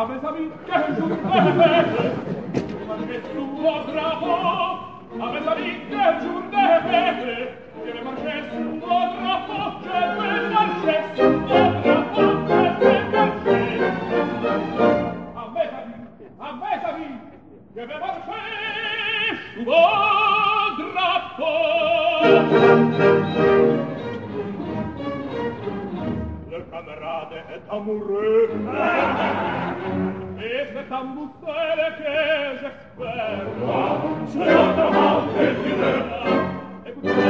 Aber es habe ich gern zu befehle, man geht zu Odrapo. Aber es habe ich gern zu befehle, der Marquess zu Odrapo, der Befehle. brade et amoureux et cet ambustel que j'espère c'est autrement que tu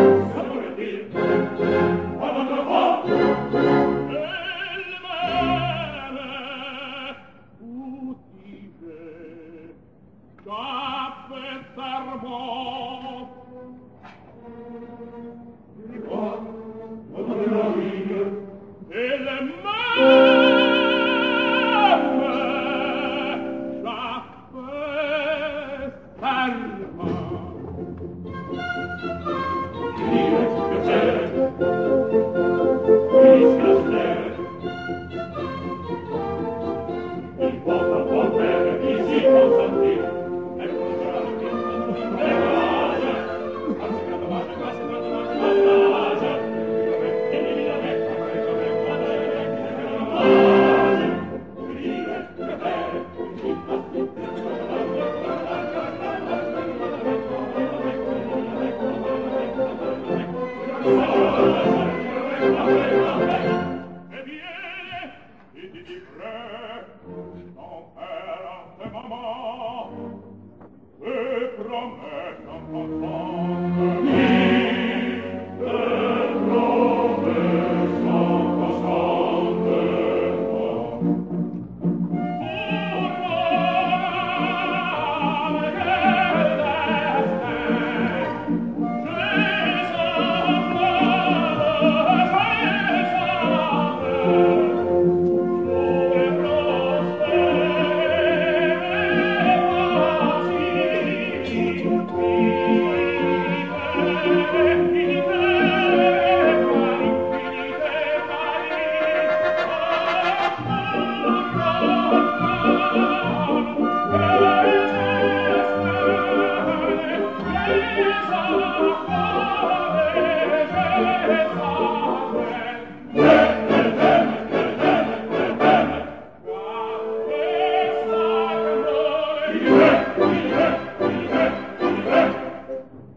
parma. non per te mamma e promessa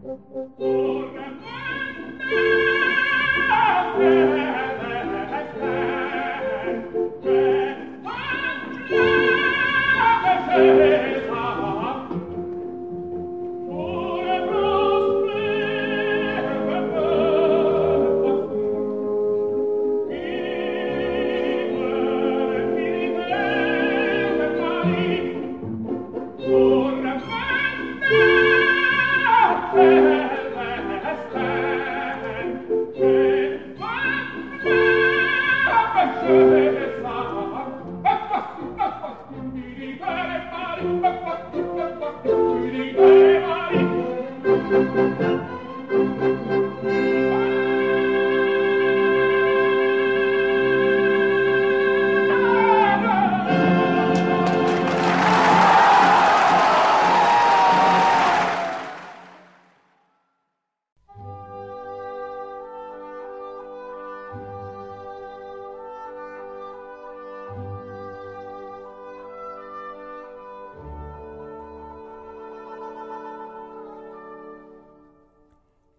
Lord. Thank you.